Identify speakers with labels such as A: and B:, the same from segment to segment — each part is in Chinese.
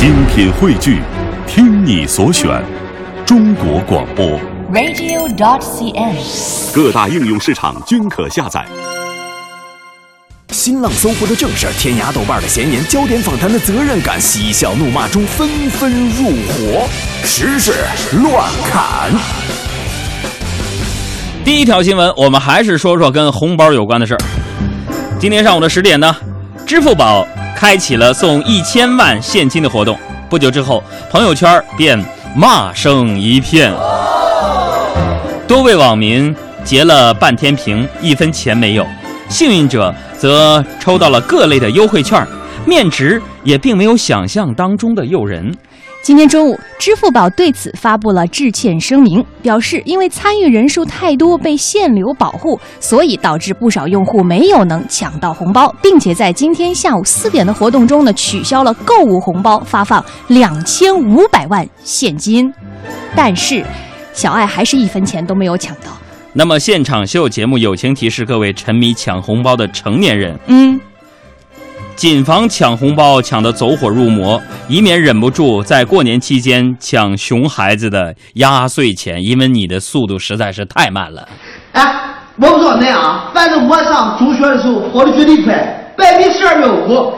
A: 精品汇聚，听你所选，中国广播。
B: radio.dot.cn，。
A: 各大应用市场均可下载。
C: 新浪、搜狐的正事，天涯、豆瓣的闲言，焦点访谈的责任感，嬉笑怒骂中纷纷入伙，时事乱砍。
D: 第一条新闻，我们还是说说跟红包有关的事儿。今天上午的十点呢，支付宝开启了送一千万现金的活动。不久之后，朋友圈便骂声一片，多位网民截了半天屏，一分钱没有。幸运者则抽到了各类的优惠券，面值也并没有想象当中的诱人。
E: 今天中午，支付宝对此发布了致歉声明，表示因为参与人数太多被限流保护，所以导致不少用户没有能抢到红包，并且在今天下午四点的活动中呢，取消了购物红包发放两千五百万现金。但是，小爱还是一分钱都没有抢到。
D: 那么，现场秀节目友情提示各位沉迷抢红包的成年人：
E: 嗯，
D: 谨防抢红包抢得走火入魔，以免忍不住在过年期间抢熊孩子的压岁钱，因为你的速度实在是太慢了。
F: 哎，我不说那啊，反正我上中学的时候跑的绝对快，百米十二秒五。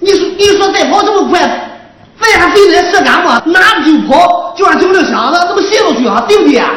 F: 你说你说再跑这么快，为啥非得射杆嘛？拿着就跑，就让警铃响了，那不泄露去啊，对不对啊？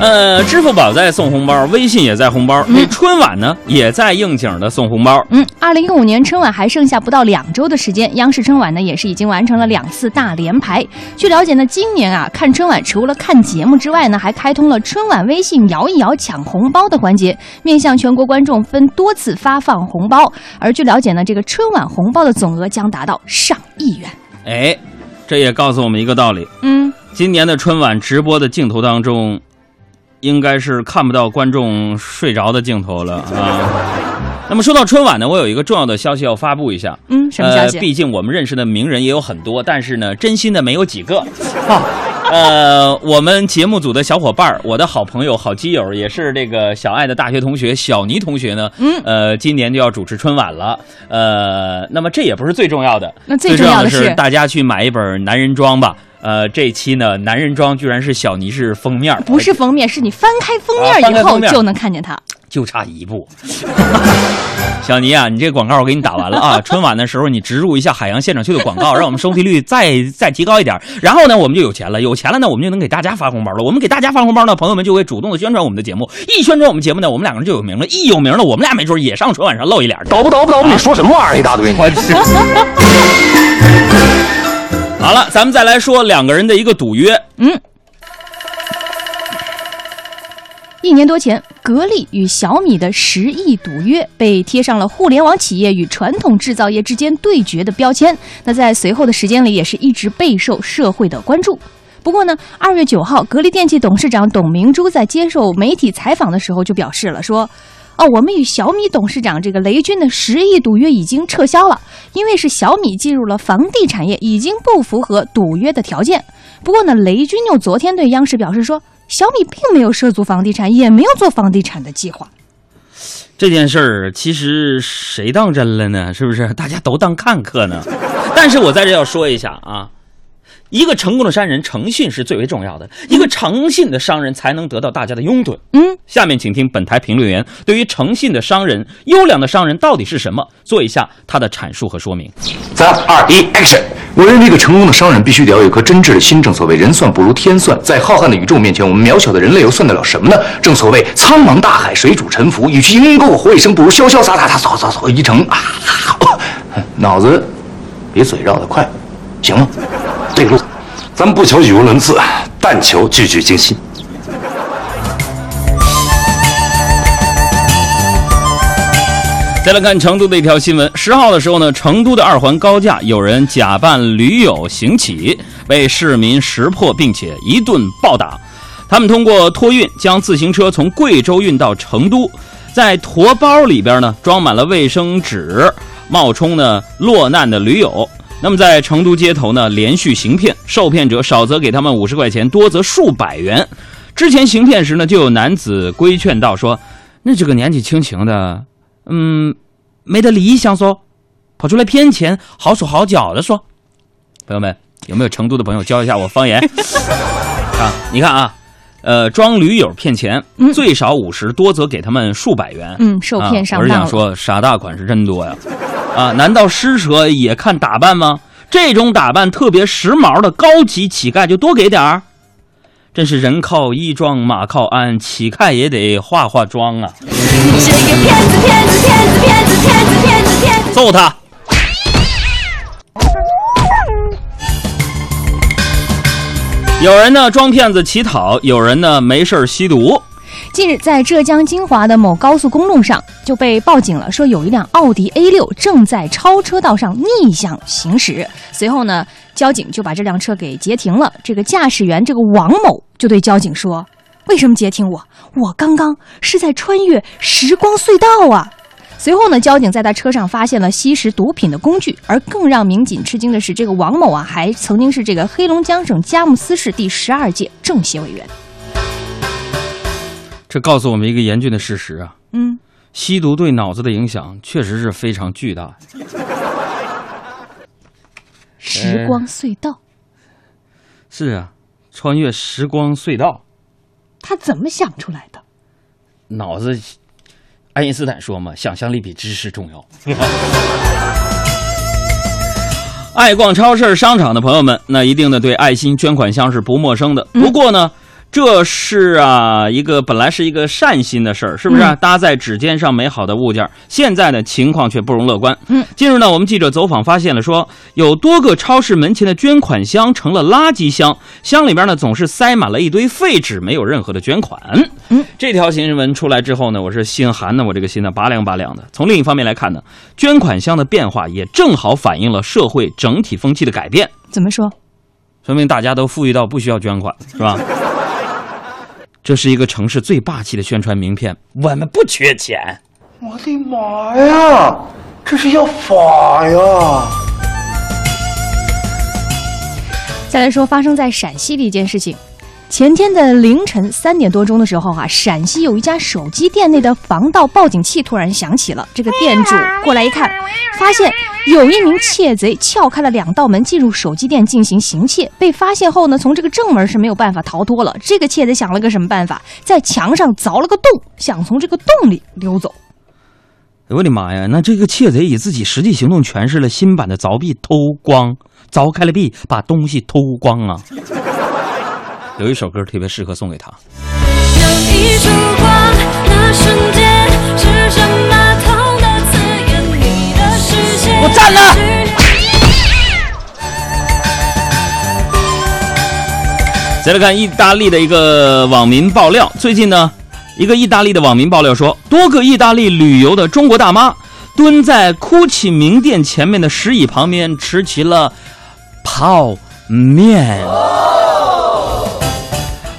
D: 呃，支付宝在送红包，微信也在红包，那春晚呢也在应景的送红包。
E: 嗯，二零一五年春晚还剩下不到两周的时间，央视春晚呢也是已经完成了两次大连排。据了解呢，今年啊看春晚除了看节目之外呢，还开通了春晚微信摇一摇抢红包的环节，面向全国观众分多次发放红包。而据了解呢，这个春晚红包的总额将达到上亿元。
D: 哎，这也告诉我们一个道理：
E: 嗯，
D: 今年的春晚直播的镜头当中，应该是看不到观众睡着的镜头了 啊。那么说到春晚呢，我有一个重要的消息要发布一下。
E: 嗯什么消息
D: 呃？毕竟我们认识的名人也有很多，但是呢，真心的没有几个。呃，我们节目组的小伙伴儿，我的好朋友、好基友，也是这个小爱的大学同学小倪同学呢。
E: 嗯
D: 呃，今年就要主持春晚了。呃，那么这也不是最重要的，
E: 那最
D: 重
E: 要的是
D: 大家去买一本男人装吧。呃，这一期呢，男人装居然是小尼是封面，
E: 不是封面，是你翻开封面以后就能看见他。
D: 就差一步。小尼啊，你这个广告我给你打完了啊！春晚的时候你植入一下海洋现场秀的广告，让我们收听率再 再提高一点。然后呢，我们就有钱了，有钱了呢，我们就能给大家发红包了。我们给大家发红包呢，朋友们就会主动的宣传我们的节目。一宣传我们节目呢，我们两个人就有名了。一有名了，我们俩没准也上春晚上露一脸。
C: 叨不叨不叨不，你说什么玩意儿？一大堆。
D: 好了，咱们再来说两个人的一个赌约。
E: 嗯。一年多前，格力与小米的十亿赌约被贴上了互联网企业与传统制造业之间对决的标签。那在随后的时间里，也是一直备受社会的关注。不过呢，二月九号，格力电器董事长董明珠在接受媒体采访的时候就表示了说。哦，我们与小米董事长这个雷军的十亿赌约已经撤销了，因为是小米进入了房地产业，已经不符合赌约的条件。不过呢，雷军又昨天对央视表示说，小米并没有涉足房地产，也没有做房地产的计划。
D: 这件事儿其实谁当真了呢？是不是？大家都当看客呢？但是我在这要说一下啊，一个成功的商人，诚信是最为重要的。一个诚信的商人才能得到大家的拥趸。
E: 嗯，
D: 下面请听本台评论员对于诚信的商人、优良的商人到底是什么，做一下他的阐述和说明。
C: 三二一，Action！我认为一个成功的商人必须得要有一颗真挚的心。正所谓人算不如天算，在浩瀚的宇宙面前，我们渺小的人类又算得了什么呢？正所谓苍茫大海，水主沉浮，与其鹰钩活一生，不如潇潇洒洒，他走走走一程啊！脑子比嘴绕得快，行吗？对路。
G: 咱们不求语无伦次，但求句句惊心。
D: 再来看成都的一条新闻，十号的时候呢，成都的二环高架有人假扮驴友行乞，被市民识破，并且一顿暴打。他们通过托运将自行车从贵州运到成都，在驮包里边呢装满了卫生纸，冒充呢落难的驴友。那么在成都街头呢连续行骗，受骗者少则给他们五十块钱，多则数百元。之前行骗时呢，就有男子规劝道说：“那这个年纪轻轻的，嗯，没得理想说，跑出来骗钱，好手好脚的说。朋友们，有没有成都的朋友教一下我方言？啊，你看啊，呃，装驴友骗钱，
E: 嗯
D: 最少五十，多则给他们数百元。
E: 嗯，受骗上
D: 啊。我是。想说，傻大款是真多呀！啊，难道施舍也看打扮吗？这种打扮特别时髦的高级乞丐就多给点儿。真是人靠衣装，马靠鞍，乞丐也得化化妆啊！
B: 你是个骗子，骗子，骗子，骗子，骗子，骗子，骗子。
D: 揍他！有人呢装骗子乞讨，有人呢没事儿吸毒。
E: 近日，在浙江金华的某高速公路上就被报警了，说有一辆奥迪 A 六正在超车道上逆向行驶。随后呢，交警就把这辆车给截停了。这个驾驶员这个王某就对交警说：“为什么截停我？我刚刚是在穿越时光隧道啊！”随后呢，交警在他车上发现了吸食毒品的工具，而更让民警吃惊的是，这个王某啊，还曾经是这个黑龙江省佳木斯市第十二届政协委员。
D: 这告诉我们一个严峻的事实啊，
E: 嗯，
D: 吸毒对脑子的影响确实是非常巨大。
E: 时光隧道，
D: 是啊，穿越时光隧道，
E: 他怎么想出来的？
D: 脑子，爱因斯坦说嘛，想象力比知识重要。爱逛超市、商场的朋友们，那一定呢对爱心捐款箱是不陌生的。不过呢，这是啊一个本来是一个善心的事儿，是不是、啊？搭在指尖上美好的物件，现在呢情况却不容乐观。
E: 嗯，
D: 近日呢，我们记者走访发现了说，有多个超市门前的捐款箱成了垃圾箱，箱里边呢总是塞满了一堆废纸，没有任何的捐款。
E: 嗯，
D: 这条新闻出来之后呢，我是心寒的，我这个心呢拔凉拔凉的。从另一方面来看呢，捐款箱的变化也正好反映了社会整体风气的改变，
E: 怎么说？
D: 说明大家都富裕到不需要捐款，是吧？这是一个城市最霸气的宣传名片，我们不缺钱。
F: 我的妈呀，这是要发呀！
E: 再来说发生在陕西的一件事情。前天的凌晨三点多钟的时候啊，陕西有一家手机店内的防盗报警器突然响起了。这个店主过来一看，发现有一名窃贼撬开了两道门进入手机店进行行窃。被发现后呢，从这个正门是没有办法逃脱了。这个窃贼想了个什么办法，在墙上凿了个洞，想从这个洞里溜走。
D: 哎我的妈呀！那这个窃贼以自己实际行动诠释了新版的凿壁偷光，凿开了壁，把东西偷光啊！有一首歌特别适合送给他。
B: 有一束光，那瞬间是什么痛的刺眼？你的视线。
D: 我站了再来看意大利的一个网民爆料，最近呢，一个意大利的网民爆料说，多个意大利旅游的中国大妈蹲在 GUCCI 名店前面的石椅旁边吃起了泡面。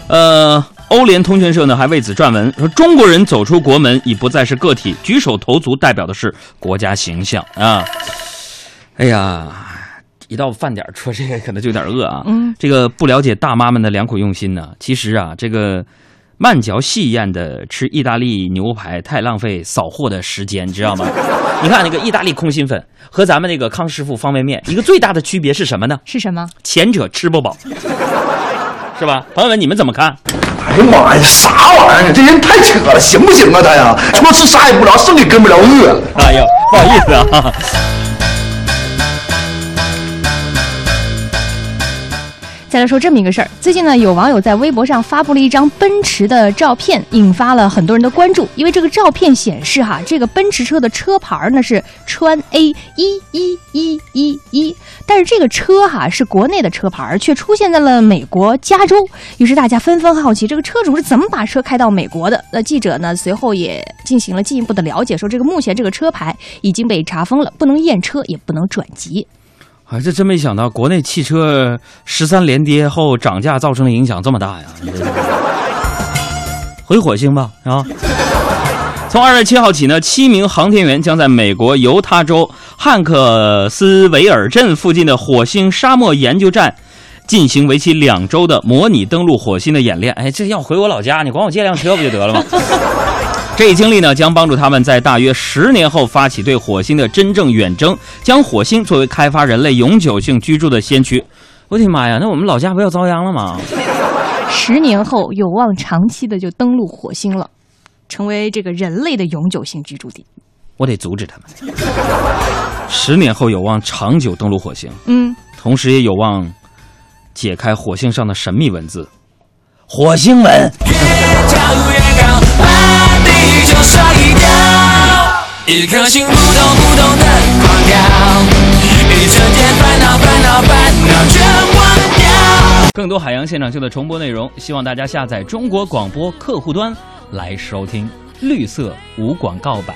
D: 呃，欧联通讯社呢还为此撰文说，中国人走出国门已不再是个体，举手投足代表的是国家形象啊。哎呀，一到饭点儿说这个可能就有点饿啊。
E: 嗯，
D: 这个不了解大妈们的良苦用心呢。其实啊，这个慢嚼细咽的吃意大利牛排太浪费扫货的时间，你知道吗？你看那个意大利空心粉和咱们那个康师傅方便面，一个最大的区别是什么呢？
E: 是什么？
D: 前者吃不饱，是吧？朋友们，你们怎么看？
C: 哎呀妈呀，啥玩意儿？这人太扯了，行不行啊他呀？除了吃啥也不着，剩也跟不了饿。
D: 哎呦，不好意思啊。
E: 再来说这么一个事儿，最近呢，有网友在微博上发布了一张奔驰的照片，引发了很多人的关注。因为这个照片显示哈，这个奔驰车的车牌呢是川 A 一一一一一，但是这个车哈是国内的车牌，却出现在了美国加州。于是大家纷纷好奇，这个车主是怎么把车开到美国的？那记者呢随后也进行了进一步的了解，说这个目前这个车牌已经被查封了，不能验车，也不能转籍。
D: 啊，这真没想到，国内汽车十三连跌后涨价造成的影响这么大呀！回火星吧，啊！从二月七号起呢，七名航天员将在美国犹他州汉克斯维尔镇附近的火星沙漠研究站进行为期两周的模拟登陆火星的演练。哎，这要回我老家，你管我借辆车不就得了吗？这一经历呢，将帮助他们在大约十年后发起对火星的真正远征，将火星作为开发人类永久性居住的先驱。我的妈呀，那我们老家不要遭殃了吗？
E: 十年后有望长期的就登陆火星了，成为这个人类的永久性居住地。
D: 我得阻止他们。十年后有望长久登陆火星，
E: 嗯，
D: 同时也有望解开火星上的神秘文字——火星文。
H: 越越高，一颗心扑通扑通的狂跳，一瞬间烦恼烦恼烦恼全忘掉。
D: 更多海洋现场秀的重播内容，希望大家下载中国广播客户端来收听绿色无广告版。